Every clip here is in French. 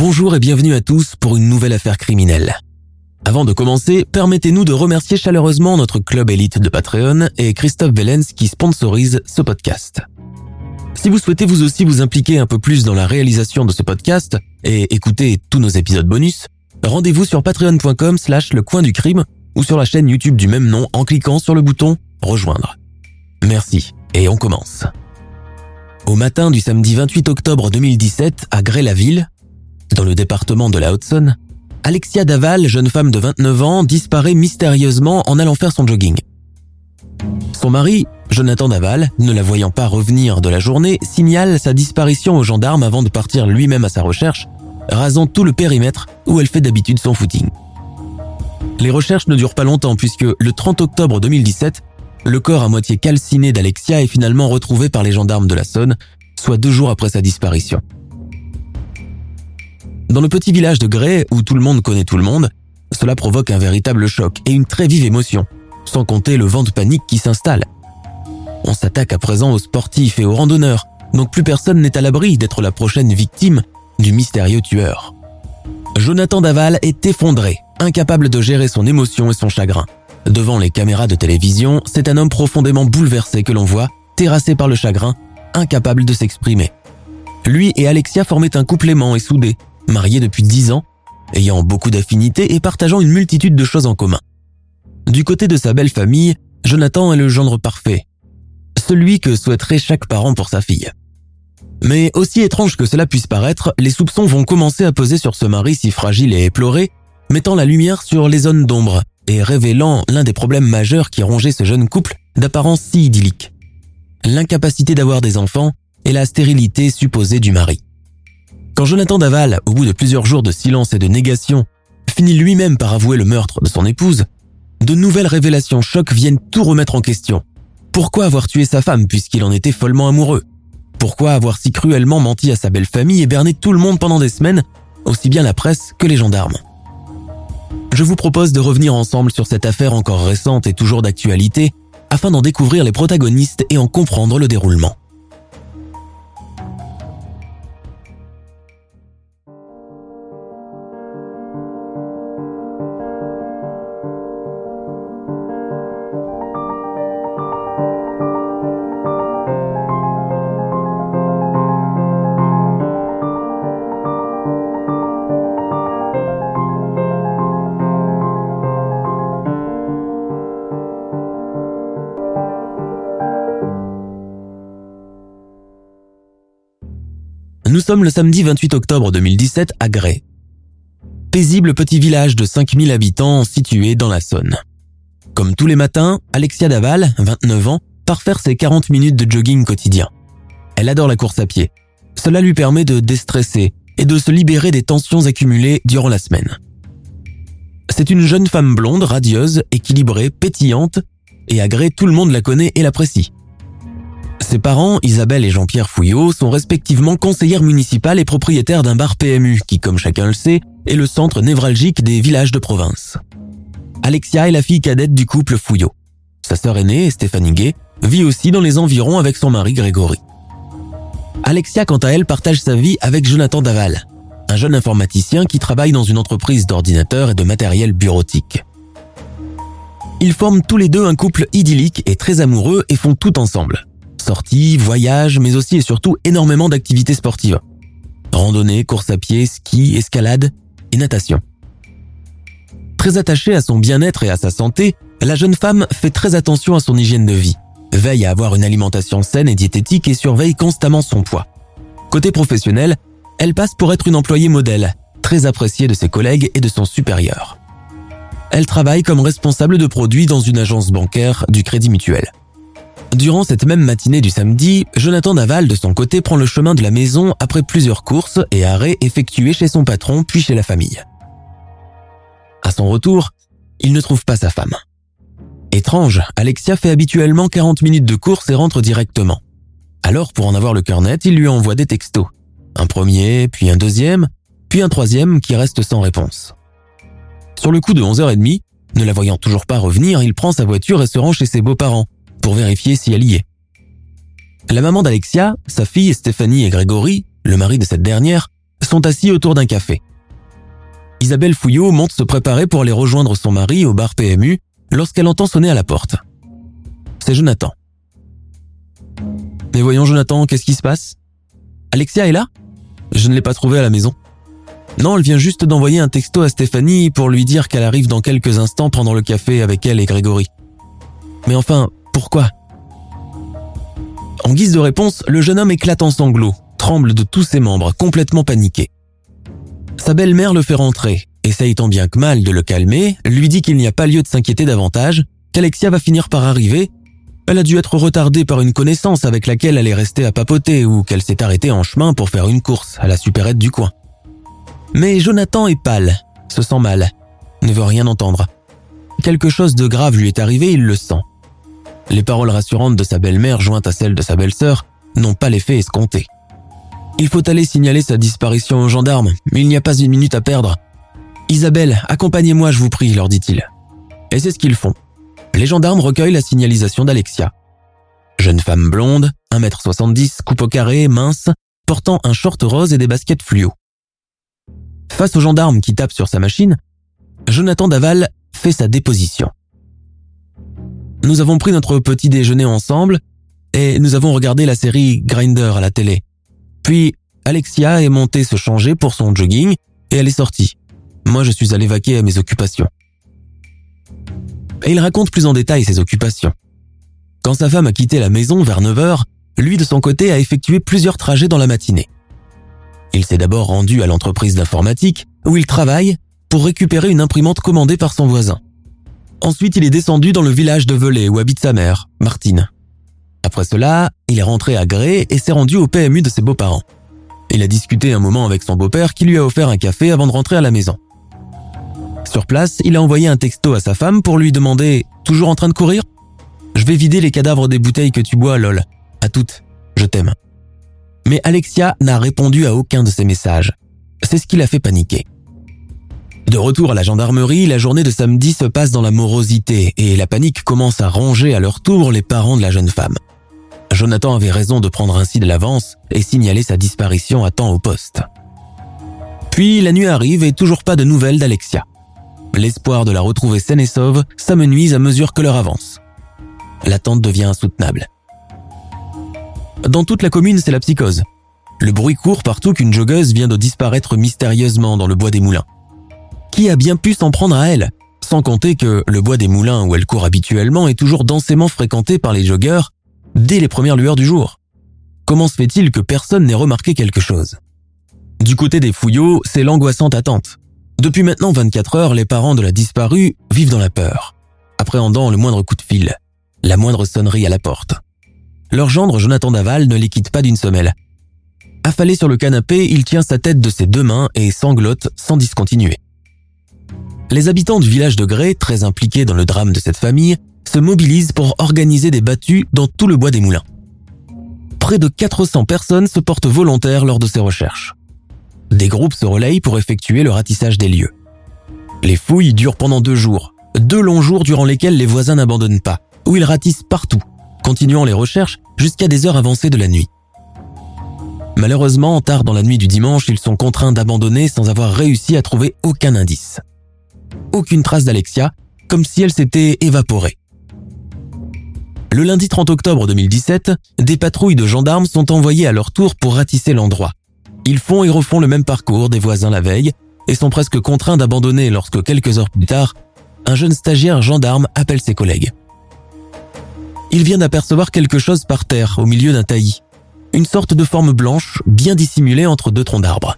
Bonjour et bienvenue à tous pour une nouvelle affaire criminelle. Avant de commencer, permettez-nous de remercier chaleureusement notre club élite de Patreon et Christophe Vellens qui sponsorise ce podcast. Si vous souhaitez vous aussi vous impliquer un peu plus dans la réalisation de ce podcast et écouter tous nos épisodes bonus, rendez-vous sur patreon.com slash le coin du crime ou sur la chaîne YouTube du même nom en cliquant sur le bouton rejoindre. Merci et on commence. Au matin du samedi 28 octobre 2017 à Gré-la-Ville, dans le département de la Hudson, Alexia Daval, jeune femme de 29 ans, disparaît mystérieusement en allant faire son jogging. Son mari, Jonathan Daval, ne la voyant pas revenir de la journée, signale sa disparition aux gendarmes avant de partir lui-même à sa recherche, rasant tout le périmètre où elle fait d'habitude son footing. Les recherches ne durent pas longtemps puisque le 30 octobre 2017, le corps à moitié calciné d'Alexia est finalement retrouvé par les gendarmes de la Saône, soit deux jours après sa disparition. Dans le petit village de Grey, où tout le monde connaît tout le monde, cela provoque un véritable choc et une très vive émotion, sans compter le vent de panique qui s'installe. On s'attaque à présent aux sportifs et aux randonneurs, donc plus personne n'est à l'abri d'être la prochaine victime du mystérieux tueur. Jonathan Daval est effondré, incapable de gérer son émotion et son chagrin. Devant les caméras de télévision, c'est un homme profondément bouleversé que l'on voit, terrassé par le chagrin, incapable de s'exprimer. Lui et Alexia formaient un couple aimant et soudé, mariés depuis dix ans, ayant beaucoup d'affinités et partageant une multitude de choses en commun. Du côté de sa belle famille, Jonathan est le gendre parfait, celui que souhaiterait chaque parent pour sa fille. Mais aussi étrange que cela puisse paraître, les soupçons vont commencer à peser sur ce mari si fragile et éploré, mettant la lumière sur les zones d'ombre et révélant l'un des problèmes majeurs qui rongeait ce jeune couple d'apparence si idyllique. L'incapacité d'avoir des enfants et la stérilité supposée du mari. Quand Jonathan Daval, au bout de plusieurs jours de silence et de négation, finit lui-même par avouer le meurtre de son épouse, de nouvelles révélations chocs viennent tout remettre en question. Pourquoi avoir tué sa femme puisqu'il en était follement amoureux? Pourquoi avoir si cruellement menti à sa belle famille et berné tout le monde pendant des semaines, aussi bien la presse que les gendarmes? Je vous propose de revenir ensemble sur cette affaire encore récente et toujours d'actualité, afin d'en découvrir les protagonistes et en comprendre le déroulement. Sommes le samedi 28 octobre 2017 à Grès. Paisible petit village de 5000 habitants situé dans la Saône. Comme tous les matins, Alexia Daval, 29 ans, part faire ses 40 minutes de jogging quotidien. Elle adore la course à pied. Cela lui permet de déstresser et de se libérer des tensions accumulées durant la semaine. C'est une jeune femme blonde, radieuse, équilibrée, pétillante, et à Grès tout le monde la connaît et l'apprécie. Ses parents, Isabelle et Jean-Pierre Fouillot, sont respectivement conseillères municipales et propriétaires d'un bar PMU qui, comme chacun le sait, est le centre névralgique des villages de province. Alexia est la fille cadette du couple Fouillot. Sa sœur aînée, Stéphanie Gay, vit aussi dans les environs avec son mari Grégory. Alexia, quant à elle, partage sa vie avec Jonathan Daval, un jeune informaticien qui travaille dans une entreprise d'ordinateurs et de matériel bureautique. Ils forment tous les deux un couple idyllique et très amoureux et font tout ensemble. Sorties, voyages, mais aussi et surtout énormément d'activités sportives. Randonnée, course à pied, ski, escalade et natation. Très attachée à son bien-être et à sa santé, la jeune femme fait très attention à son hygiène de vie, veille à avoir une alimentation saine et diététique et surveille constamment son poids. Côté professionnel, elle passe pour être une employée modèle, très appréciée de ses collègues et de son supérieur. Elle travaille comme responsable de produits dans une agence bancaire du Crédit Mutuel. Durant cette même matinée du samedi, Jonathan Naval, de son côté, prend le chemin de la maison après plusieurs courses et arrêts effectués chez son patron puis chez la famille. À son retour, il ne trouve pas sa femme. Étrange, Alexia fait habituellement 40 minutes de course et rentre directement. Alors, pour en avoir le cœur net, il lui envoie des textos. Un premier, puis un deuxième, puis un troisième qui reste sans réponse. Sur le coup de 11h30, ne la voyant toujours pas revenir, il prend sa voiture et se rend chez ses beaux-parents pour vérifier si elle y est. La maman d'Alexia, sa fille Stéphanie et Grégory, le mari de cette dernière, sont assis autour d'un café. Isabelle Fouillot monte se préparer pour aller rejoindre son mari au bar PMU lorsqu'elle entend sonner à la porte. C'est Jonathan. Mais voyons Jonathan, qu'est-ce qui se passe? Alexia est là? Je ne l'ai pas trouvée à la maison. Non, elle vient juste d'envoyer un texto à Stéphanie pour lui dire qu'elle arrive dans quelques instants prendre le café avec elle et Grégory. Mais enfin, pourquoi En guise de réponse, le jeune homme éclate en sanglots, tremble de tous ses membres, complètement paniqué. Sa belle-mère le fait rentrer, essaye tant bien que mal de le calmer, lui dit qu'il n'y a pas lieu de s'inquiéter davantage, qu'Alexia va finir par arriver. Elle a dû être retardée par une connaissance avec laquelle elle est restée à papoter ou qu'elle s'est arrêtée en chemin pour faire une course à la supérette du coin. Mais Jonathan est pâle, se sent mal, ne veut rien entendre. Quelque chose de grave lui est arrivé, il le sent. Les paroles rassurantes de sa belle-mère jointes à celles de sa belle-sœur n'ont pas l'effet escompté. Il faut aller signaler sa disparition aux gendarmes, mais il n'y a pas une minute à perdre. Isabelle, accompagnez-moi, je vous prie, leur dit-il. Et c'est ce qu'ils font. Les gendarmes recueillent la signalisation d'Alexia. Jeune femme blonde, 1m70, coupe au carré, mince, portant un short rose et des baskets fluo. Face aux gendarmes qui tapent sur sa machine, Jonathan Daval fait sa déposition. Nous avons pris notre petit déjeuner ensemble et nous avons regardé la série Grinder à la télé. Puis Alexia est montée se changer pour son jogging et elle est sortie. Moi, je suis allé vaquer à mes occupations. Et il raconte plus en détail ses occupations. Quand sa femme a quitté la maison vers 9h, lui de son côté a effectué plusieurs trajets dans la matinée. Il s'est d'abord rendu à l'entreprise d'informatique où il travaille pour récupérer une imprimante commandée par son voisin. Ensuite, il est descendu dans le village de Velay où habite sa mère, Martine. Après cela, il est rentré à Gré et s'est rendu au PMU de ses beaux-parents. Il a discuté un moment avec son beau-père qui lui a offert un café avant de rentrer à la maison. Sur place, il a envoyé un texto à sa femme pour lui demander « Toujours en train de courir ?»« Je vais vider les cadavres des bouteilles que tu bois, lol. À toutes. Je t'aime. » Mais Alexia n'a répondu à aucun de ses messages. C'est ce qui l'a fait paniquer. De retour à la gendarmerie, la journée de samedi se passe dans la morosité et la panique commence à ronger à leur tour les parents de la jeune femme. Jonathan avait raison de prendre ainsi de l'avance et signaler sa disparition à temps au poste. Puis la nuit arrive et toujours pas de nouvelles d'Alexia. L'espoir de la retrouver saine et sauve s'amenuise à mesure que l'heure avance. L'attente devient insoutenable. Dans toute la commune, c'est la psychose. Le bruit court partout qu'une joggeuse vient de disparaître mystérieusement dans le bois des moulins. Qui a bien pu s'en prendre à elle? Sans compter que le bois des moulins où elle court habituellement est toujours densément fréquenté par les joggeurs dès les premières lueurs du jour. Comment se fait-il que personne n'ait remarqué quelque chose? Du côté des fouillots, c'est l'angoissante attente. Depuis maintenant 24 heures, les parents de la disparue vivent dans la peur, appréhendant le moindre coup de fil, la moindre sonnerie à la porte. Leur gendre Jonathan Daval ne les quitte pas d'une semelle. Affalé sur le canapé, il tient sa tête de ses deux mains et sanglote sans discontinuer. Les habitants du village de Grès, très impliqués dans le drame de cette famille, se mobilisent pour organiser des battues dans tout le bois des moulins. Près de 400 personnes se portent volontaires lors de ces recherches. Des groupes se relayent pour effectuer le ratissage des lieux. Les fouilles durent pendant deux jours, deux longs jours durant lesquels les voisins n'abandonnent pas, où ils ratissent partout, continuant les recherches jusqu'à des heures avancées de la nuit. Malheureusement, tard dans la nuit du dimanche, ils sont contraints d'abandonner sans avoir réussi à trouver aucun indice. Aucune trace d'Alexia, comme si elle s'était évaporée. Le lundi 30 octobre 2017, des patrouilles de gendarmes sont envoyées à leur tour pour ratisser l'endroit. Ils font et refont le même parcours des voisins la veille et sont presque contraints d'abandonner lorsque quelques heures plus tard, un jeune stagiaire gendarme appelle ses collègues. Il vient d'apercevoir quelque chose par terre au milieu d'un taillis, une sorte de forme blanche bien dissimulée entre deux troncs d'arbres.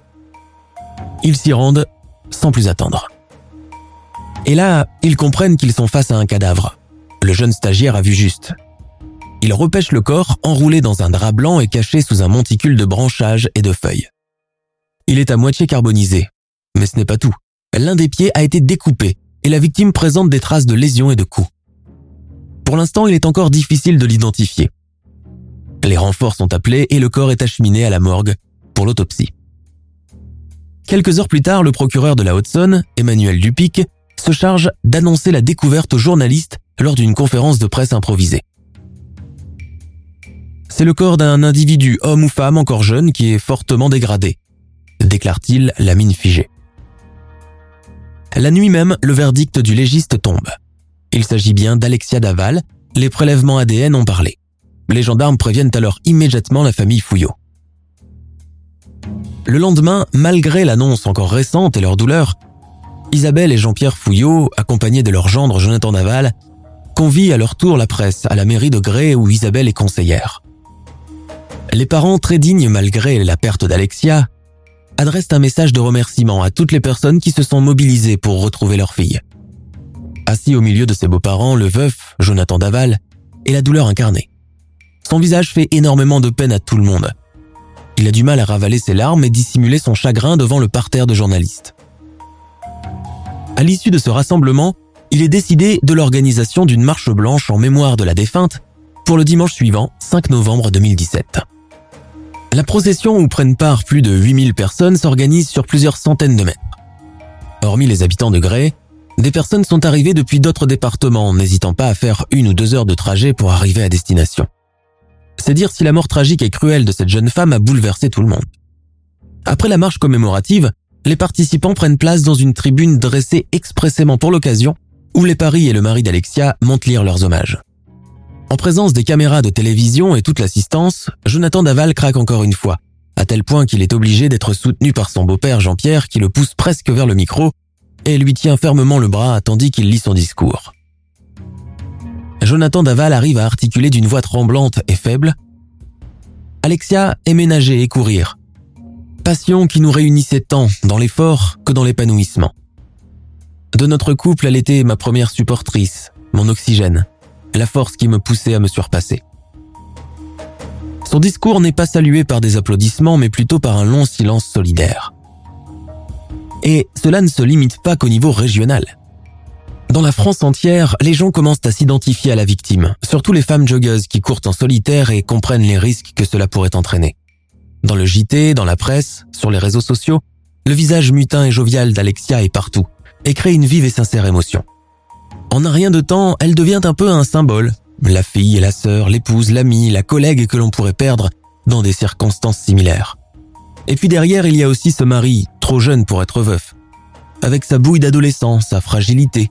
Ils s'y rendent sans plus attendre. Et là, ils comprennent qu'ils sont face à un cadavre. Le jeune stagiaire a vu juste. Il repêche le corps enroulé dans un drap blanc et caché sous un monticule de branchages et de feuilles. Il est à moitié carbonisé. Mais ce n'est pas tout. L'un des pieds a été découpé et la victime présente des traces de lésions et de coups. Pour l'instant, il est encore difficile de l'identifier. Les renforts sont appelés et le corps est acheminé à la morgue pour l'autopsie. Quelques heures plus tard, le procureur de la Haute-Saône, Emmanuel Dupic, se charge d'annoncer la découverte aux journalistes lors d'une conférence de presse improvisée. C'est le corps d'un individu, homme ou femme encore jeune, qui est fortement dégradé, déclare-t-il la mine figée. La nuit même, le verdict du légiste tombe. Il s'agit bien d'Alexia Daval, les prélèvements ADN ont parlé. Les gendarmes préviennent alors immédiatement la famille Fouillot. Le lendemain, malgré l'annonce encore récente et leur douleur, Isabelle et Jean-Pierre Fouillot, accompagnés de leur gendre Jonathan Daval, convient à leur tour la presse à la mairie de Grès où Isabelle est conseillère. Les parents, très dignes malgré la perte d'Alexia, adressent un message de remerciement à toutes les personnes qui se sont mobilisées pour retrouver leur fille. Assis au milieu de ses beaux-parents, le veuf, Jonathan Daval, est la douleur incarnée. Son visage fait énormément de peine à tout le monde. Il a du mal à ravaler ses larmes et dissimuler son chagrin devant le parterre de journalistes. À l'issue de ce rassemblement, il est décidé de l'organisation d'une marche blanche en mémoire de la défunte pour le dimanche suivant, 5 novembre 2017. La procession où prennent part plus de 8000 personnes s'organise sur plusieurs centaines de mètres. Hormis les habitants de Grès, des personnes sont arrivées depuis d'autres départements, n'hésitant pas à faire une ou deux heures de trajet pour arriver à destination. C'est dire si la mort tragique et cruelle de cette jeune femme a bouleversé tout le monde. Après la marche commémorative, les participants prennent place dans une tribune dressée expressément pour l'occasion, où les paris et le mari d'Alexia montent lire leurs hommages. En présence des caméras de télévision et toute l'assistance, Jonathan Daval craque encore une fois, à tel point qu'il est obligé d'être soutenu par son beau-père Jean-Pierre qui le pousse presque vers le micro et lui tient fermement le bras tandis qu'il lit son discours. Jonathan Daval arrive à articuler d'une voix tremblante et faible. Alexia aimait nager et courir. Passion qui nous réunissait tant dans l'effort que dans l'épanouissement. De notre couple, elle était ma première supportrice, mon oxygène, la force qui me poussait à me surpasser. Son discours n'est pas salué par des applaudissements, mais plutôt par un long silence solidaire. Et cela ne se limite pas qu'au niveau régional. Dans la France entière, les gens commencent à s'identifier à la victime, surtout les femmes joggeuses qui courent en solitaire et comprennent les risques que cela pourrait entraîner. Dans le JT, dans la presse, sur les réseaux sociaux, le visage mutin et jovial d'Alexia est partout et crée une vive et sincère émotion. En un rien de temps, elle devient un peu un symbole, la fille et la sœur, l'épouse, l'amie, la collègue que l'on pourrait perdre dans des circonstances similaires. Et puis derrière, il y a aussi ce mari, trop jeune pour être veuf, avec sa bouille d'adolescent, sa fragilité.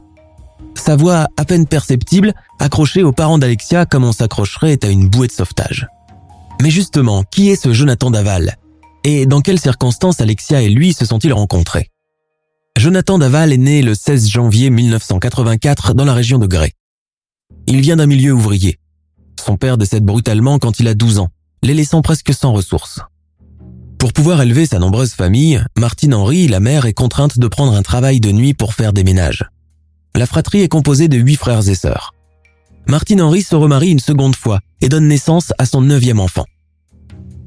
Sa voix à peine perceptible, accrochée aux parents d'Alexia comme on s'accrocherait à une bouée de sauvetage. Mais justement, qui est ce Jonathan Daval? Et dans quelles circonstances Alexia et lui se sont-ils rencontrés? Jonathan Daval est né le 16 janvier 1984 dans la région de Grès. Il vient d'un milieu ouvrier. Son père décède brutalement quand il a 12 ans, les laissant presque sans ressources. Pour pouvoir élever sa nombreuse famille, Martine Henry, la mère, est contrainte de prendre un travail de nuit pour faire des ménages. La fratrie est composée de huit frères et sœurs. Martine Henry se remarie une seconde fois et donne naissance à son neuvième enfant.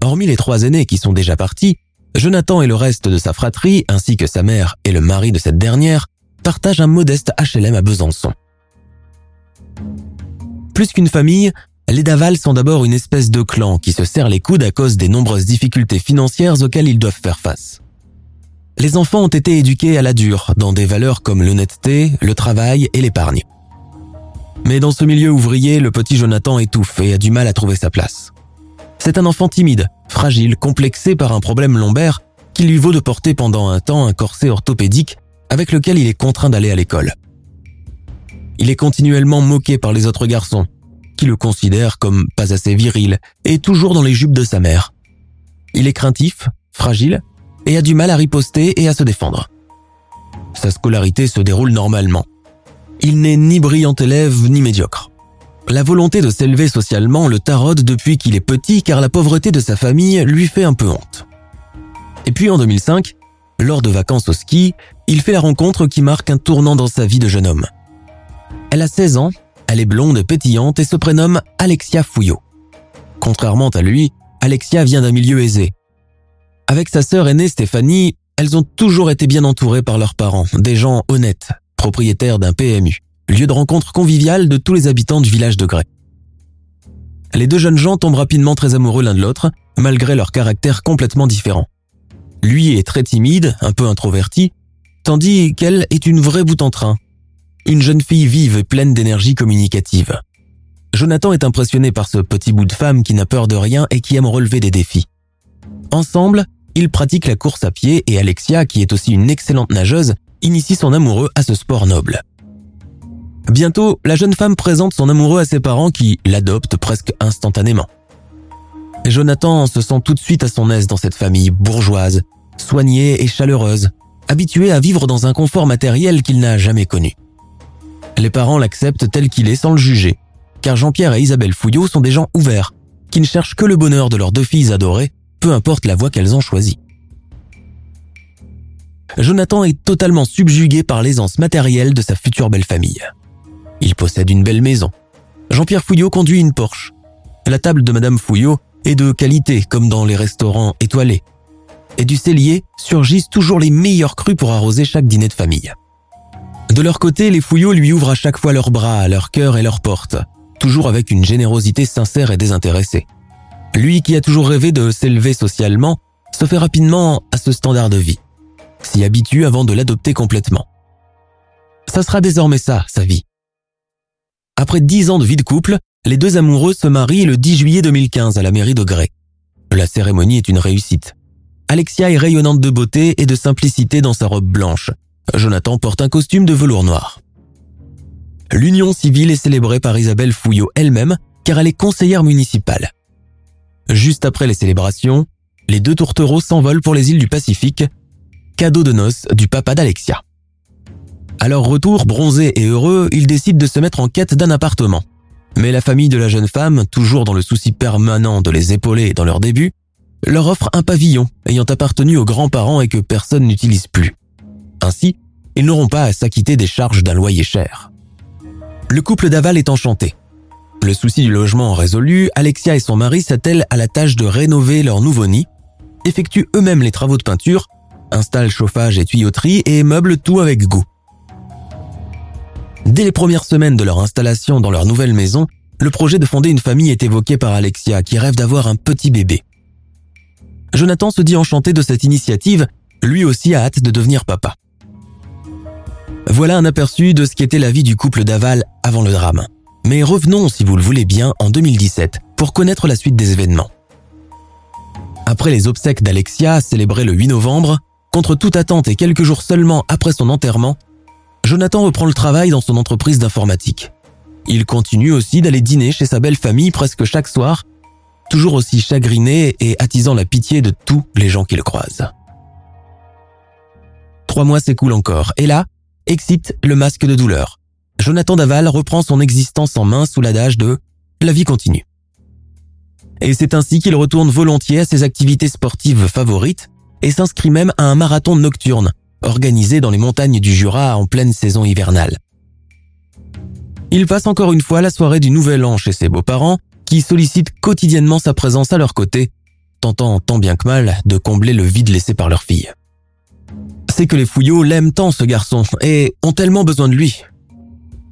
Hormis les trois aînés qui sont déjà partis, Jonathan et le reste de sa fratrie, ainsi que sa mère et le mari de cette dernière, partagent un modeste HLM à Besançon. Plus qu'une famille, les Daval sont d'abord une espèce de clan qui se serre les coudes à cause des nombreuses difficultés financières auxquelles ils doivent faire face. Les enfants ont été éduqués à la dure, dans des valeurs comme l'honnêteté, le travail et l'épargne. Mais dans ce milieu ouvrier, le petit Jonathan étouffe et a du mal à trouver sa place. C'est un enfant timide, fragile, complexé par un problème lombaire qui lui vaut de porter pendant un temps un corset orthopédique avec lequel il est contraint d'aller à l'école. Il est continuellement moqué par les autres garçons, qui le considèrent comme pas assez viril et toujours dans les jupes de sa mère. Il est craintif, fragile et a du mal à riposter et à se défendre. Sa scolarité se déroule normalement. Il n'est ni brillant élève ni médiocre. La volonté de s'élever socialement le taraude depuis qu'il est petit car la pauvreté de sa famille lui fait un peu honte. Et puis en 2005, Lors de vacances au ski, il fait la rencontre qui marque un tournant dans sa vie de jeune homme. Elle a 16 ans, elle est blonde et pétillante et se prénomme Alexia Fouillot. Contrairement à lui, Alexia vient d'un milieu aisé. Avec sa sœur aînée Stéphanie, elles ont toujours été bien entourées par leurs parents, des gens honnêtes, propriétaires d'un PMU, lieu de rencontre convivial de tous les habitants du village de Grès. Les deux jeunes gens tombent rapidement très amoureux l'un de l'autre, malgré leur caractère complètement différents. Lui est très timide, un peu introverti, tandis qu'elle est une vraie bout en train. Une jeune fille vive et pleine d'énergie communicative. Jonathan est impressionné par ce petit bout de femme qui n'a peur de rien et qui aime relever des défis. Ensemble, ils pratiquent la course à pied et Alexia, qui est aussi une excellente nageuse, initie son amoureux à ce sport noble. Bientôt, la jeune femme présente son amoureux à ses parents qui l'adoptent presque instantanément. Jonathan se sent tout de suite à son aise dans cette famille bourgeoise, soignée et chaleureuse, habituée à vivre dans un confort matériel qu'il n'a jamais connu. Les parents l'acceptent tel qu'il est sans le juger, car Jean-Pierre et Isabelle Fouillot sont des gens ouverts, qui ne cherchent que le bonheur de leurs deux filles adorées, peu importe la voie qu'elles ont choisie. Jonathan est totalement subjugué par l'aisance matérielle de sa future belle famille. Il possède une belle maison. Jean-Pierre Fouillot conduit une Porsche. La table de Madame Fouillot est de qualité, comme dans les restaurants étoilés. Et du cellier surgissent toujours les meilleurs crus pour arroser chaque dîner de famille. De leur côté, les Fouillots lui ouvrent à chaque fois leurs bras, leur cœur et leurs portes, toujours avec une générosité sincère et désintéressée. Lui qui a toujours rêvé de s'élever socialement, se fait rapidement à ce standard de vie, s'y habitue avant de l'adopter complètement. Ça sera désormais ça, sa vie. Après dix ans de vie de couple, les deux amoureux se marient le 10 juillet 2015 à la mairie de Grès. La cérémonie est une réussite. Alexia est rayonnante de beauté et de simplicité dans sa robe blanche. Jonathan porte un costume de velours noir. L'union civile est célébrée par Isabelle Fouillot elle-même car elle est conseillère municipale. Juste après les célébrations, les deux tourtereaux s'envolent pour les îles du Pacifique, cadeau de noces du papa d'Alexia. À leur retour, bronzés et heureux, ils décident de se mettre en quête d'un appartement. Mais la famille de la jeune femme, toujours dans le souci permanent de les épauler dans leur début, leur offre un pavillon ayant appartenu aux grands-parents et que personne n'utilise plus. Ainsi, ils n'auront pas à s'acquitter des charges d'un loyer cher. Le couple d'Aval est enchanté. Le souci du logement résolu, Alexia et son mari s'attellent à la tâche de rénover leur nouveau nid, effectuent eux-mêmes les travaux de peinture, installent chauffage et tuyauterie et meublent tout avec goût. Dès les premières semaines de leur installation dans leur nouvelle maison, le projet de fonder une famille est évoqué par Alexia qui rêve d'avoir un petit bébé. Jonathan se dit enchanté de cette initiative, lui aussi a hâte de devenir papa. Voilà un aperçu de ce qu'était la vie du couple d'Aval avant le drame. Mais revenons, si vous le voulez bien, en 2017 pour connaître la suite des événements. Après les obsèques d'Alexia, célébrées le 8 novembre, contre toute attente et quelques jours seulement après son enterrement, Jonathan reprend le travail dans son entreprise d'informatique. Il continue aussi d'aller dîner chez sa belle famille presque chaque soir, toujours aussi chagriné et attisant la pitié de tous les gens qu'il croise. Trois mois s'écoulent encore, et là, excite le masque de douleur. Jonathan Daval reprend son existence en main sous l'adage de ⁇ La vie continue ⁇ Et c'est ainsi qu'il retourne volontiers à ses activités sportives favorites et s'inscrit même à un marathon nocturne organisé dans les montagnes du Jura en pleine saison hivernale. Il passe encore une fois la soirée du Nouvel An chez ses beaux-parents, qui sollicitent quotidiennement sa présence à leur côté, tentant tant bien que mal de combler le vide laissé par leur fille. C'est que les fouillots l'aiment tant ce garçon et ont tellement besoin de lui.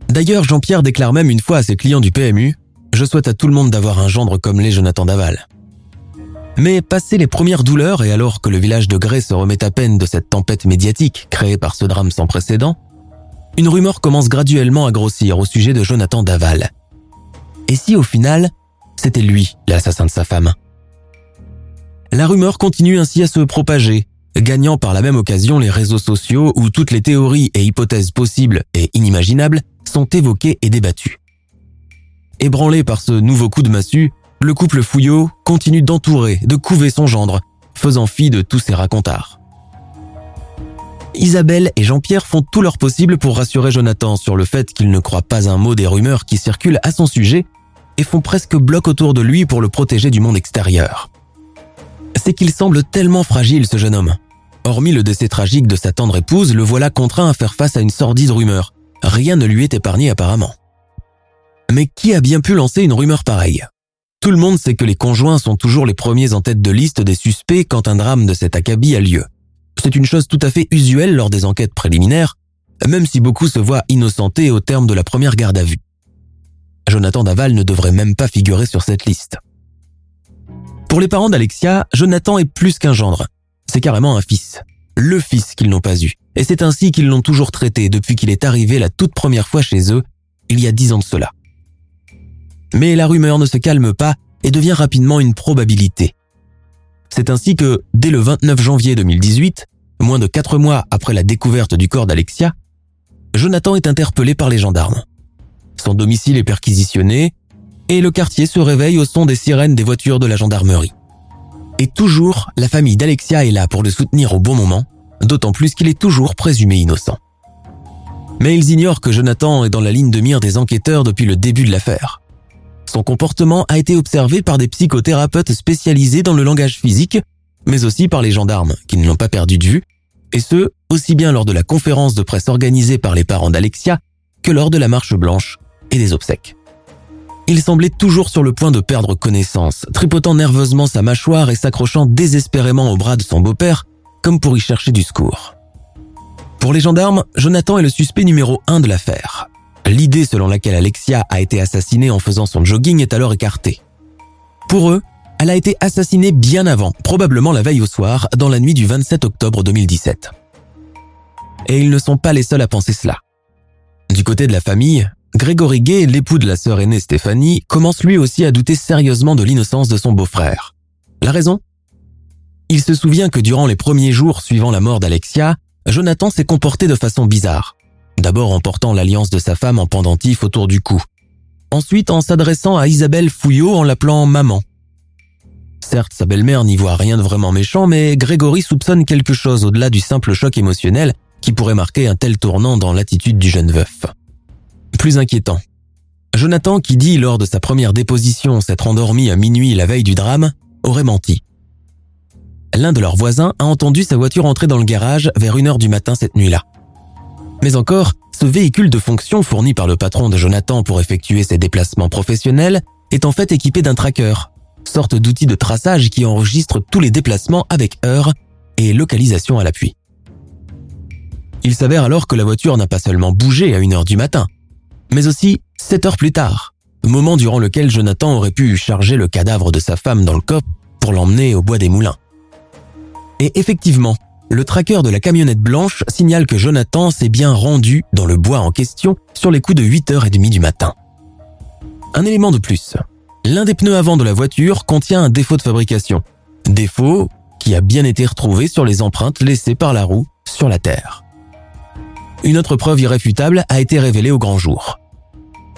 D'ailleurs, Jean-Pierre déclare même une fois à ses clients du PMU Je souhaite à tout le monde d'avoir un gendre comme les Jonathan Daval. Mais passé les premières douleurs et alors que le village de Grès se remet à peine de cette tempête médiatique créée par ce drame sans précédent, une rumeur commence graduellement à grossir au sujet de Jonathan Daval. Et si au final, c'était lui l'assassin de sa femme? La rumeur continue ainsi à se propager, gagnant par la même occasion les réseaux sociaux où toutes les théories et hypothèses possibles et inimaginables sont évoquées et débattues. Ébranlé par ce nouveau coup de massue, le couple Fouillot continue d'entourer, de couver son gendre, faisant fi de tous ses racontards. Isabelle et Jean-Pierre font tout leur possible pour rassurer Jonathan sur le fait qu'il ne croit pas un mot des rumeurs qui circulent à son sujet et font presque bloc autour de lui pour le protéger du monde extérieur. C'est qu'il semble tellement fragile ce jeune homme. Hormis le décès tragique de sa tendre épouse, le voilà contraint à faire face à une sordide rumeur. Rien ne lui est épargné apparemment. Mais qui a bien pu lancer une rumeur pareille? Tout le monde sait que les conjoints sont toujours les premiers en tête de liste des suspects quand un drame de cet acabit a lieu. C'est une chose tout à fait usuelle lors des enquêtes préliminaires, même si beaucoup se voient innocentés au terme de la première garde à vue. Jonathan Daval ne devrait même pas figurer sur cette liste. Pour les parents d'Alexia, Jonathan est plus qu'un gendre. C'est carrément un fils. Le fils qu'ils n'ont pas eu. Et c'est ainsi qu'ils l'ont toujours traité depuis qu'il est arrivé la toute première fois chez eux, il y a dix ans de cela. Mais la rumeur ne se calme pas et devient rapidement une probabilité. C'est ainsi que, dès le 29 janvier 2018, moins de quatre mois après la découverte du corps d'Alexia, Jonathan est interpellé par les gendarmes. Son domicile est perquisitionné et le quartier se réveille au son des sirènes des voitures de la gendarmerie. Et toujours, la famille d'Alexia est là pour le soutenir au bon moment, d'autant plus qu'il est toujours présumé innocent. Mais ils ignorent que Jonathan est dans la ligne de mire des enquêteurs depuis le début de l'affaire. Son comportement a été observé par des psychothérapeutes spécialisés dans le langage physique, mais aussi par les gendarmes, qui ne l'ont pas perdu de vue, et ce, aussi bien lors de la conférence de presse organisée par les parents d'Alexia que lors de la marche blanche et des obsèques. Il semblait toujours sur le point de perdre connaissance, tripotant nerveusement sa mâchoire et s'accrochant désespérément au bras de son beau-père, comme pour y chercher du secours. Pour les gendarmes, Jonathan est le suspect numéro un de l'affaire. L'idée selon laquelle Alexia a été assassinée en faisant son jogging est alors écartée. Pour eux, elle a été assassinée bien avant, probablement la veille au soir, dans la nuit du 27 octobre 2017. Et ils ne sont pas les seuls à penser cela. Du côté de la famille, Grégory Gay, l'époux de la sœur aînée Stéphanie, commence lui aussi à douter sérieusement de l'innocence de son beau-frère. La raison? Il se souvient que durant les premiers jours suivant la mort d'Alexia, Jonathan s'est comporté de façon bizarre. D'abord en portant l'alliance de sa femme en pendentif autour du cou. Ensuite en s'adressant à Isabelle Fouillot en l'appelant maman. Certes, sa belle-mère n'y voit rien de vraiment méchant, mais Grégory soupçonne quelque chose au-delà du simple choc émotionnel qui pourrait marquer un tel tournant dans l'attitude du jeune veuf plus inquiétant. Jonathan, qui dit lors de sa première déposition s'être endormi à minuit la veille du drame, aurait menti. L'un de leurs voisins a entendu sa voiture entrer dans le garage vers 1h du matin cette nuit-là. Mais encore, ce véhicule de fonction fourni par le patron de Jonathan pour effectuer ses déplacements professionnels est en fait équipé d'un tracker, sorte d'outil de traçage qui enregistre tous les déplacements avec heure et localisation à l'appui. Il s'avère alors que la voiture n'a pas seulement bougé à 1h du matin, mais aussi sept heures plus tard, moment durant lequel Jonathan aurait pu charger le cadavre de sa femme dans le coffre pour l'emmener au bois des moulins. Et effectivement, le tracker de la camionnette blanche signale que Jonathan s'est bien rendu dans le bois en question sur les coups de 8h30 du matin. Un élément de plus. L'un des pneus avant de la voiture contient un défaut de fabrication. Défaut qui a bien été retrouvé sur les empreintes laissées par la roue sur la terre. Une autre preuve irréfutable a été révélée au grand jour.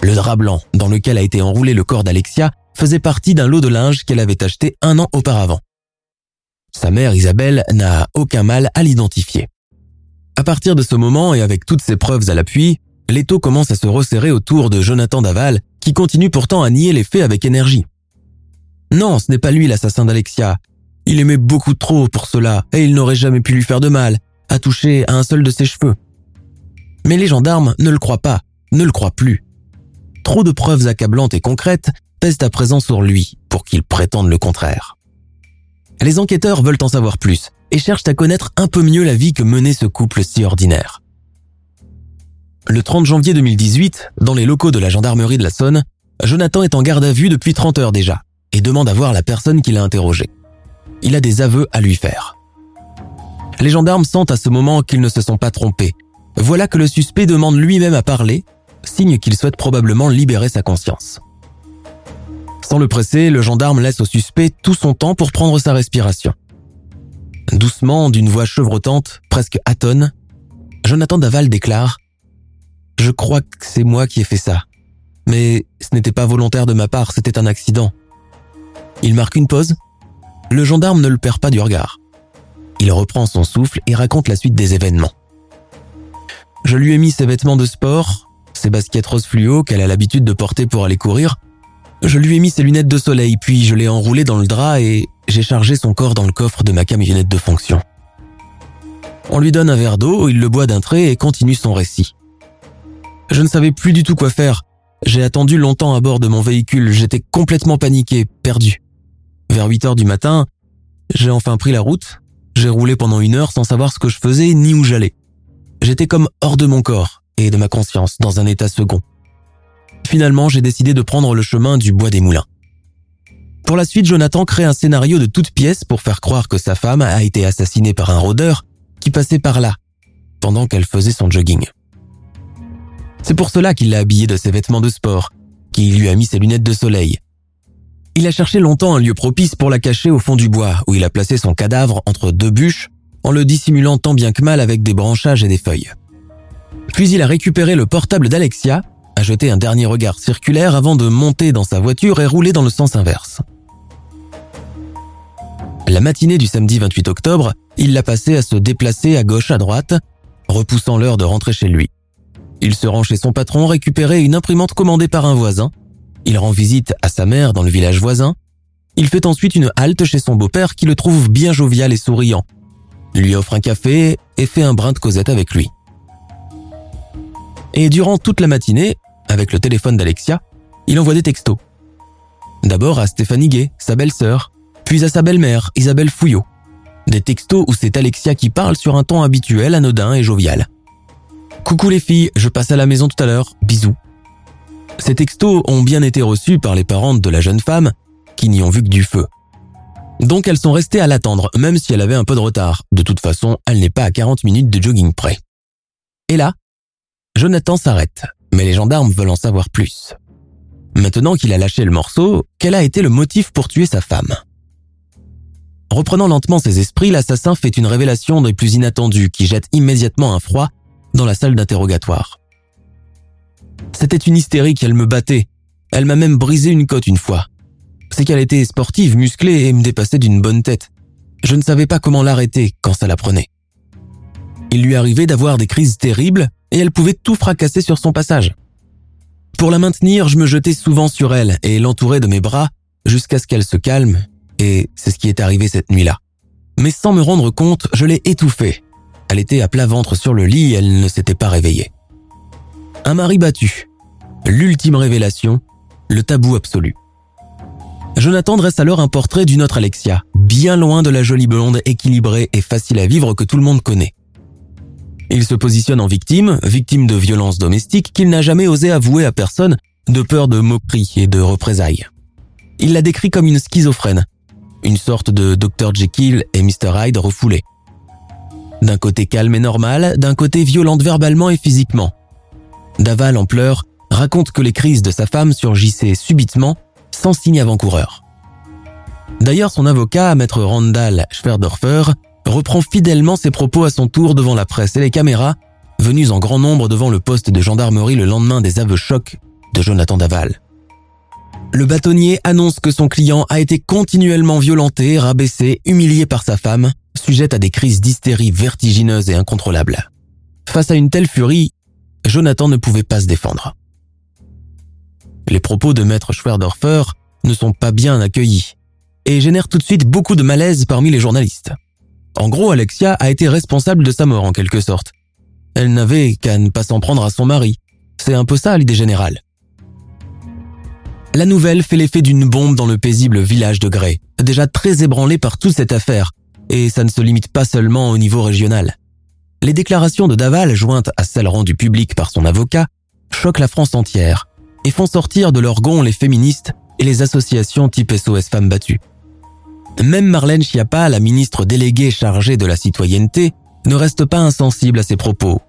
Le drap blanc dans lequel a été enroulé le corps d'Alexia faisait partie d'un lot de linge qu'elle avait acheté un an auparavant. Sa mère Isabelle n'a aucun mal à l'identifier. À partir de ce moment et avec toutes ces preuves à l'appui, l'étau commence à se resserrer autour de Jonathan Daval, qui continue pourtant à nier les faits avec énergie. Non, ce n'est pas lui l'assassin d'Alexia. Il aimait beaucoup trop pour cela et il n'aurait jamais pu lui faire de mal, à toucher à un seul de ses cheveux. Mais les gendarmes ne le croient pas, ne le croient plus. Trop de preuves accablantes et concrètes pèsent à présent sur lui pour qu'il prétende le contraire. Les enquêteurs veulent en savoir plus et cherchent à connaître un peu mieux la vie que menait ce couple si ordinaire. Le 30 janvier 2018, dans les locaux de la gendarmerie de la Saône, Jonathan est en garde à vue depuis 30 heures déjà et demande à voir la personne qui l'a interrogé. Il a des aveux à lui faire. Les gendarmes sentent à ce moment qu'ils ne se sont pas trompés. Voilà que le suspect demande lui-même à parler signe qu'il souhaite probablement libérer sa conscience. Sans le presser, le gendarme laisse au suspect tout son temps pour prendre sa respiration. Doucement, d'une voix chevrotante, presque atone, Jonathan Daval déclare ⁇ Je crois que c'est moi qui ai fait ça. Mais ce n'était pas volontaire de ma part, c'était un accident. Il marque une pause. Le gendarme ne le perd pas du regard. Il reprend son souffle et raconte la suite des événements. Je lui ai mis ses vêtements de sport, ses baskets rose fluo qu'elle a l'habitude de porter pour aller courir. Je lui ai mis ses lunettes de soleil, puis je l'ai enroulé dans le drap et j'ai chargé son corps dans le coffre de ma camionnette de fonction. On lui donne un verre d'eau, il le boit d'un trait et continue son récit. Je ne savais plus du tout quoi faire. J'ai attendu longtemps à bord de mon véhicule, j'étais complètement paniqué, perdu. Vers 8 heures du matin, j'ai enfin pris la route. J'ai roulé pendant une heure sans savoir ce que je faisais ni où j'allais. J'étais comme hors de mon corps et de ma conscience, dans un état second. Finalement, j'ai décidé de prendre le chemin du bois des moulins. Pour la suite, Jonathan crée un scénario de toutes pièces pour faire croire que sa femme a été assassinée par un rôdeur qui passait par là, pendant qu'elle faisait son jogging. C'est pour cela qu'il l'a habillée de ses vêtements de sport, qu'il lui a mis ses lunettes de soleil. Il a cherché longtemps un lieu propice pour la cacher au fond du bois, où il a placé son cadavre entre deux bûches, en le dissimulant tant bien que mal avec des branchages et des feuilles. Puis il a récupéré le portable d'Alexia, a jeté un dernier regard circulaire avant de monter dans sa voiture et rouler dans le sens inverse. La matinée du samedi 28 octobre, il l'a passé à se déplacer à gauche à droite, repoussant l'heure de rentrer chez lui. Il se rend chez son patron récupérer une imprimante commandée par un voisin. Il rend visite à sa mère dans le village voisin. Il fait ensuite une halte chez son beau-père qui le trouve bien jovial et souriant. Lui offre un café et fait un brin de causette avec lui. Et durant toute la matinée, avec le téléphone d'Alexia, il envoie des textos. D'abord à Stéphanie Gay, sa belle-sœur, puis à sa belle-mère, Isabelle Fouillot. Des textos où c'est Alexia qui parle sur un ton habituel, anodin et jovial. Coucou les filles, je passe à la maison tout à l'heure, bisous. Ces textos ont bien été reçus par les parentes de la jeune femme, qui n'y ont vu que du feu. Donc elles sont restées à l'attendre, même si elle avait un peu de retard. De toute façon, elle n'est pas à 40 minutes de jogging près. Et là, Jonathan s'arrête, mais les gendarmes veulent en savoir plus. Maintenant qu'il a lâché le morceau, quel a été le motif pour tuer sa femme? Reprenant lentement ses esprits, l'assassin fait une révélation des plus inattendues qui jette immédiatement un froid dans la salle d'interrogatoire. C'était une hystérie elle me battait. Elle m'a même brisé une côte une fois. C'est qu'elle était sportive, musclée et me dépassait d'une bonne tête. Je ne savais pas comment l'arrêter quand ça la prenait. Il lui arrivait d'avoir des crises terribles et elle pouvait tout fracasser sur son passage. Pour la maintenir, je me jetais souvent sur elle et l'entourais de mes bras jusqu'à ce qu'elle se calme et c'est ce qui est arrivé cette nuit-là. Mais sans me rendre compte, je l'ai étouffée. Elle était à plat ventre sur le lit et elle ne s'était pas réveillée. Un mari battu. L'ultime révélation, le tabou absolu. Jonathan dresse alors un portrait d'une autre Alexia, bien loin de la jolie blonde équilibrée et facile à vivre que tout le monde connaît. Il se positionne en victime, victime de violences domestiques qu'il n'a jamais osé avouer à personne de peur de moquerie et de représailles. Il la décrit comme une schizophrène, une sorte de Dr Jekyll et Mr Hyde refoulé. D'un côté calme et normal, d'un côté violente verbalement et physiquement. Daval en pleurs raconte que les crises de sa femme surgissaient subitement, sans signe avant-coureur. D'ailleurs, son avocat, maître Randall Schwerdorfer, reprend fidèlement ses propos à son tour devant la presse et les caméras, venues en grand nombre devant le poste de gendarmerie le lendemain des aveux chocs de Jonathan Daval. Le bâtonnier annonce que son client a été continuellement violenté, rabaissé, humilié par sa femme, sujette à des crises d'hystérie vertigineuses et incontrôlables. Face à une telle furie, Jonathan ne pouvait pas se défendre. Les propos de maître Schwerdorfer ne sont pas bien accueillis et génèrent tout de suite beaucoup de malaise parmi les journalistes. En gros, Alexia a été responsable de sa mort en quelque sorte. Elle n'avait qu'à ne pas s'en prendre à son mari. C'est un peu ça l'idée générale. La nouvelle fait l'effet d'une bombe dans le paisible village de Grey, déjà très ébranlé par toute cette affaire, et ça ne se limite pas seulement au niveau régional. Les déclarations de Daval, jointes à celles rendues publiques par son avocat, choquent la France entière et font sortir de leur gonds les féministes et les associations type SOS Femmes Battues. Même Marlène Schiappa, la ministre déléguée chargée de la citoyenneté, ne reste pas insensible à ces propos.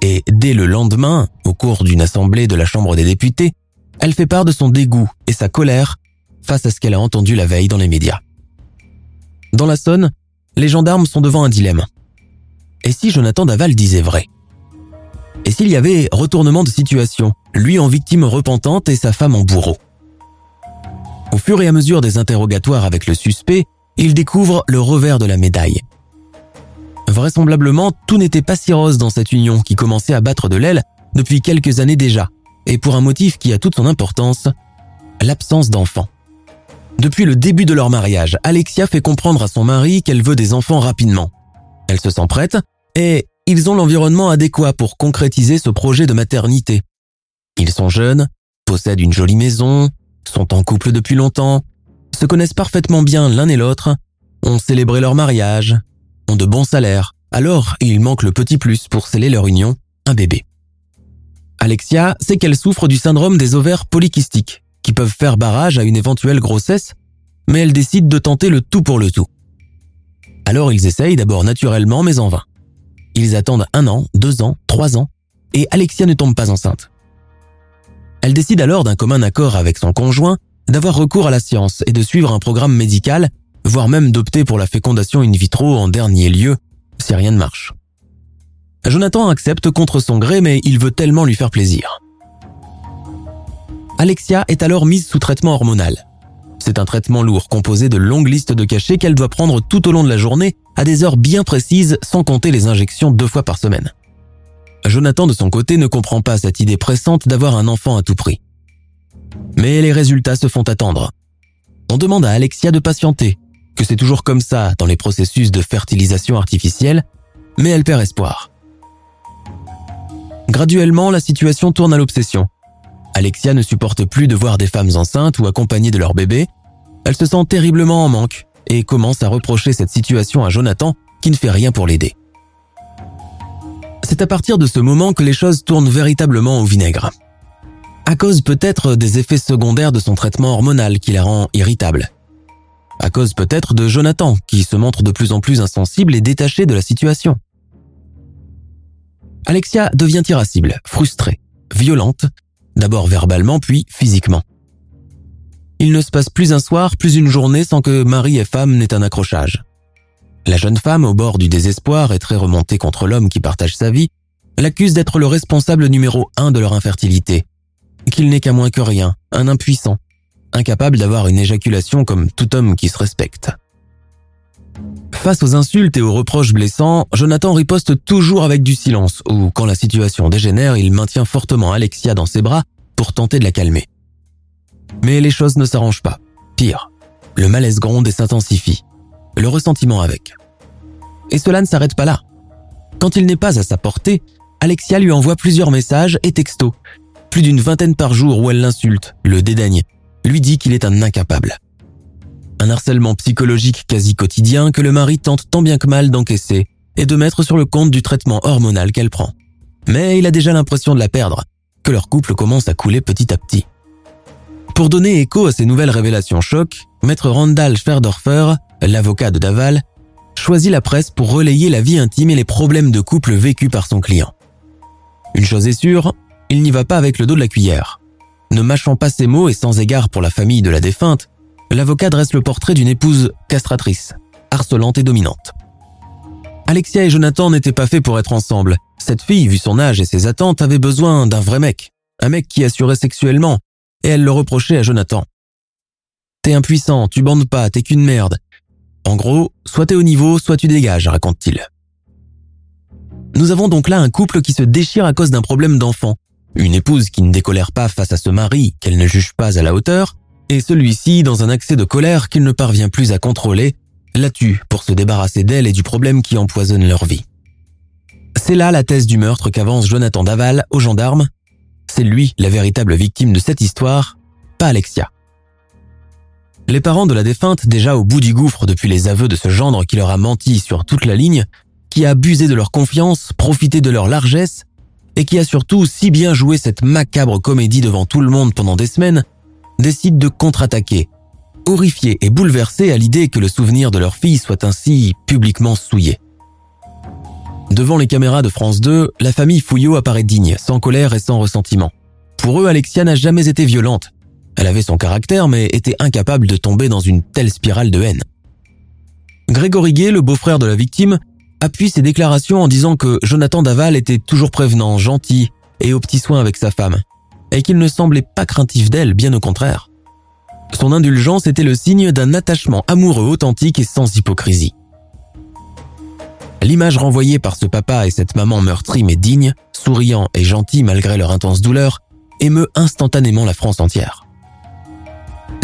Et dès le lendemain, au cours d'une assemblée de la Chambre des députés, elle fait part de son dégoût et sa colère face à ce qu'elle a entendu la veille dans les médias. Dans la Saône, les gendarmes sont devant un dilemme. Et si Jonathan Daval disait vrai? Et s'il y avait retournement de situation, lui en victime repentante et sa femme en bourreau? Au fur et à mesure des interrogatoires avec le suspect, il découvre le revers de la médaille. Vraisemblablement, tout n'était pas si rose dans cette union qui commençait à battre de l'aile depuis quelques années déjà, et pour un motif qui a toute son importance, l'absence d'enfants. Depuis le début de leur mariage, Alexia fait comprendre à son mari qu'elle veut des enfants rapidement. Elle se sent prête, Et ils ont l'environnement adéquat pour concrétiser ce projet de maternité. Ils sont jeunes, possèdent une jolie maison, sont en couple depuis longtemps, se connaissent parfaitement bien l'un et l'autre, ont célébré leur mariage, ont de bons salaires, alors il manque le petit plus pour sceller leur union, un bébé. Alexia sait qu'elle souffre du syndrome des ovaires polykystiques, qui peuvent faire barrage à une éventuelle grossesse, mais elle décide de tenter le tout pour le tout. Alors ils essayent d'abord naturellement, mais en vain. Ils attendent un an, deux ans, trois ans, et Alexia ne tombe pas enceinte. Elle décide alors d'un commun accord avec son conjoint d'avoir recours à la science et de suivre un programme médical, voire même d'opter pour la fécondation in vitro en dernier lieu, si rien ne marche. Jonathan accepte contre son gré, mais il veut tellement lui faire plaisir. Alexia est alors mise sous traitement hormonal. C'est un traitement lourd composé de longues listes de cachets qu'elle doit prendre tout au long de la journée à des heures bien précises sans compter les injections deux fois par semaine. Jonathan de son côté ne comprend pas cette idée pressante d'avoir un enfant à tout prix. Mais les résultats se font attendre. On demande à Alexia de patienter, que c'est toujours comme ça dans les processus de fertilisation artificielle, mais elle perd espoir. Graduellement, la situation tourne à l'obsession. Alexia ne supporte plus de voir des femmes enceintes ou accompagnées de leur bébé. Elle se sent terriblement en manque et commence à reprocher cette situation à Jonathan qui ne fait rien pour l'aider. C'est à partir de ce moment que les choses tournent véritablement au vinaigre à cause peut-être des effets secondaires de son traitement hormonal qui la rend irritable. À cause peut-être de Jonathan qui se montre de plus en plus insensible et détaché de la situation. Alexia devient irascible, frustrée, violente, d'abord verbalement puis physiquement. Il ne se passe plus un soir, plus une journée sans que mari et femme n'aient un accrochage. La jeune femme, au bord du désespoir et très remontée contre l'homme qui partage sa vie, l'accuse d'être le responsable numéro un de leur infertilité qu'il n'est qu'à moins que rien, un impuissant, incapable d'avoir une éjaculation comme tout homme qui se respecte. Face aux insultes et aux reproches blessants, Jonathan riposte toujours avec du silence, ou quand la situation dégénère, il maintient fortement Alexia dans ses bras pour tenter de la calmer. Mais les choses ne s'arrangent pas. Pire, le malaise gronde et s'intensifie. Le ressentiment avec. Et cela ne s'arrête pas là. Quand il n'est pas à sa portée, Alexia lui envoie plusieurs messages et textos, plus d'une vingtaine par jour où elle l'insulte, le dédaigne, lui dit qu'il est un incapable. Un harcèlement psychologique quasi quotidien que le mari tente tant bien que mal d'encaisser et de mettre sur le compte du traitement hormonal qu'elle prend. Mais il a déjà l'impression de la perdre, que leur couple commence à couler petit à petit. Pour donner écho à ces nouvelles révélations choc, maître Randall Schwerdorfer, l'avocat de Daval, choisit la presse pour relayer la vie intime et les problèmes de couple vécus par son client. Une chose est sûre, il n'y va pas avec le dos de la cuillère. Ne mâchant pas ses mots et sans égard pour la famille de la défunte, l'avocat dresse le portrait d'une épouse castratrice, harcelante et dominante. Alexia et Jonathan n'étaient pas faits pour être ensemble. Cette fille, vu son âge et ses attentes, avait besoin d'un vrai mec. Un mec qui assurait sexuellement. Et elle le reprochait à Jonathan. T'es impuissant, tu bandes pas, t'es qu'une merde. En gros, soit t'es au niveau, soit tu dégages, raconte-t-il. Nous avons donc là un couple qui se déchire à cause d'un problème d'enfant, une épouse qui ne décolère pas face à ce mari qu'elle ne juge pas à la hauteur, et celui-ci, dans un accès de colère qu'il ne parvient plus à contrôler, la tue pour se débarrasser d'elle et du problème qui empoisonne leur vie. C'est là la thèse du meurtre qu'avance Jonathan Daval aux gendarmes. C'est lui la véritable victime de cette histoire, pas Alexia. Les parents de la défunte, déjà au bout du gouffre depuis les aveux de ce gendre qui leur a menti sur toute la ligne, qui a abusé de leur confiance, profité de leur largesse, et qui a surtout si bien joué cette macabre comédie devant tout le monde pendant des semaines, décident de contre-attaquer, horrifiés et bouleversés à l'idée que le souvenir de leur fille soit ainsi publiquement souillé. Devant les caméras de France 2, la famille Fouillot apparaît digne, sans colère et sans ressentiment. Pour eux, Alexia n'a jamais été violente. Elle avait son caractère, mais était incapable de tomber dans une telle spirale de haine. Grégory Gay, le beau-frère de la victime, appuie ses déclarations en disant que Jonathan Daval était toujours prévenant, gentil et aux petits soins avec sa femme, et qu'il ne semblait pas craintif d'elle, bien au contraire. Son indulgence était le signe d'un attachement amoureux authentique et sans hypocrisie. L'image renvoyée par ce papa et cette maman meurtrie mais digne, souriant et gentil malgré leur intense douleur, émeut instantanément la France entière.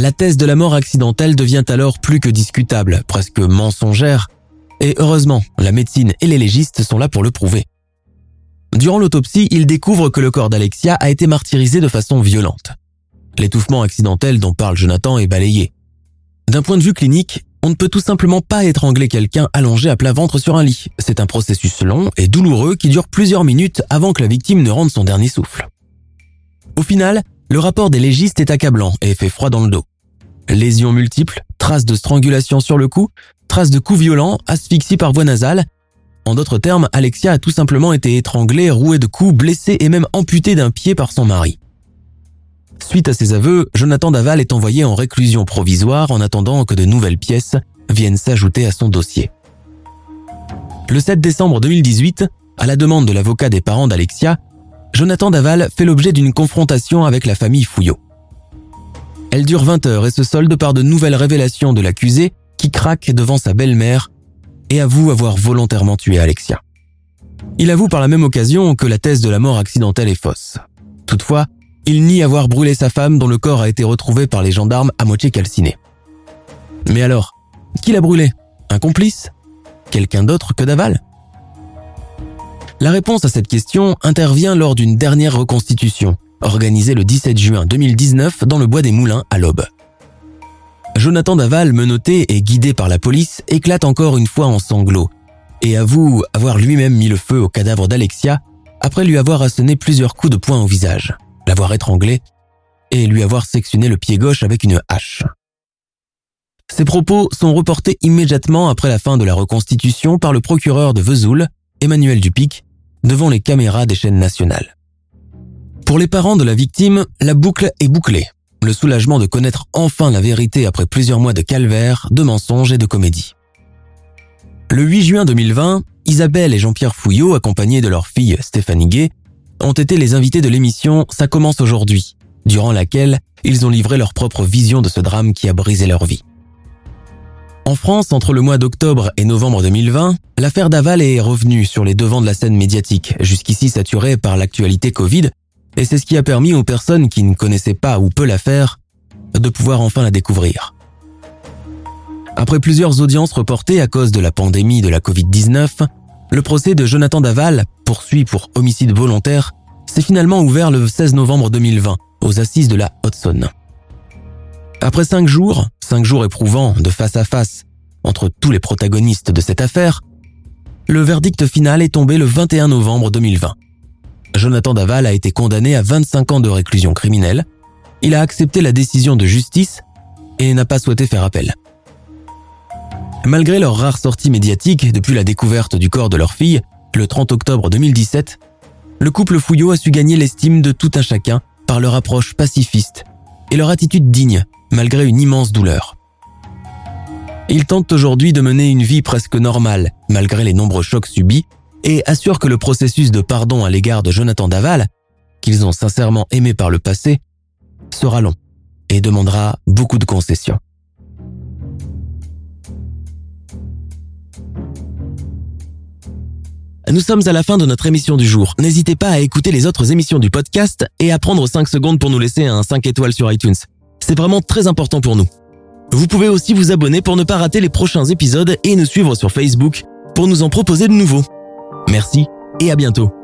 La thèse de la mort accidentelle devient alors plus que discutable, presque mensongère, Et heureusement, la médecine et les légistes sont là pour le prouver. Durant l'autopsie, ils découvrent que le corps d'Alexia a été martyrisé de façon violente. L'étouffement accidentel dont parle Jonathan est balayé. D'un point de vue clinique, on ne peut tout simplement pas étrangler quelqu'un allongé à plat ventre sur un lit. C'est un processus long et douloureux qui dure plusieurs minutes avant que la victime ne rende son dernier souffle. Au final, le rapport des légistes est accablant et fait froid dans le dos. Lésions multiples, traces de strangulation sur le cou, traces de coups violents, asphyxie par voie nasale. En d'autres termes, Alexia a tout simplement été étranglée, rouée de coups, blessée et même amputée d'un pied par son mari. Suite à ses aveux, Jonathan Daval est envoyé en réclusion provisoire en attendant que de nouvelles pièces viennent s'ajouter à son dossier. Le 7 décembre 2018, à la demande de l'avocat des parents d'Alexia, Jonathan Daval fait l'objet d'une confrontation avec la famille Fouillot. Elle dure 20 heures et se solde par de nouvelles révélations de l'accusé qui craque devant sa belle-mère et avoue avoir volontairement tué Alexia. Il avoue par la même occasion que la thèse de la mort accidentelle est fausse. Toutefois, il nie avoir brûlé sa femme dont le corps a été retrouvé par les gendarmes à moitié calciné. Mais alors, qui l'a brûlé? Un complice? Quelqu'un d'autre que Daval? La réponse à cette question intervient lors d'une dernière reconstitution, organisée le 17 juin 2019 dans le bois des Moulins à l'Aube. Jonathan Daval, menotté et guidé par la police, éclate encore une fois en sanglots et avoue avoir lui-même mis le feu au cadavre d'Alexia après lui avoir asséné plusieurs coups de poing au visage l'avoir étranglé et lui avoir sectionné le pied gauche avec une hache. Ces propos sont reportés immédiatement après la fin de la reconstitution par le procureur de Vesoul, Emmanuel Dupic, devant les caméras des chaînes nationales. Pour les parents de la victime, la boucle est bouclée. Le soulagement de connaître enfin la vérité après plusieurs mois de calvaire, de mensonges et de comédie. Le 8 juin 2020, Isabelle et Jean-Pierre Fouillot, accompagnés de leur fille Stéphanie Gay, ont été les invités de l'émission Ça commence aujourd'hui, durant laquelle ils ont livré leur propre vision de ce drame qui a brisé leur vie. En France, entre le mois d'octobre et novembre 2020, l'affaire Daval est revenue sur les devants de la scène médiatique, jusqu'ici saturée par l'actualité Covid, et c'est ce qui a permis aux personnes qui ne connaissaient pas ou peu l'affaire de pouvoir enfin la découvrir. Après plusieurs audiences reportées à cause de la pandémie de la Covid-19, le procès de Jonathan Daval, poursuit pour homicide volontaire, s'est finalement ouvert le 16 novembre 2020 aux assises de la Hudson. Après cinq jours, cinq jours éprouvants de face à face entre tous les protagonistes de cette affaire, le verdict final est tombé le 21 novembre 2020. Jonathan Daval a été condamné à 25 ans de réclusion criminelle. Il a accepté la décision de justice et n'a pas souhaité faire appel. Malgré leur rare sortie médiatique depuis la découverte du corps de leur fille, le 30 octobre 2017, le couple Fouillot a su gagner l'estime de tout un chacun par leur approche pacifiste et leur attitude digne, malgré une immense douleur. Ils tentent aujourd'hui de mener une vie presque normale, malgré les nombreux chocs subis, et assurent que le processus de pardon à l'égard de Jonathan Daval, qu'ils ont sincèrement aimé par le passé, sera long et demandera beaucoup de concessions. Nous sommes à la fin de notre émission du jour. N'hésitez pas à écouter les autres émissions du podcast et à prendre 5 secondes pour nous laisser un 5 étoiles sur iTunes. C'est vraiment très important pour nous. Vous pouvez aussi vous abonner pour ne pas rater les prochains épisodes et nous suivre sur Facebook pour nous en proposer de nouveaux. Merci et à bientôt.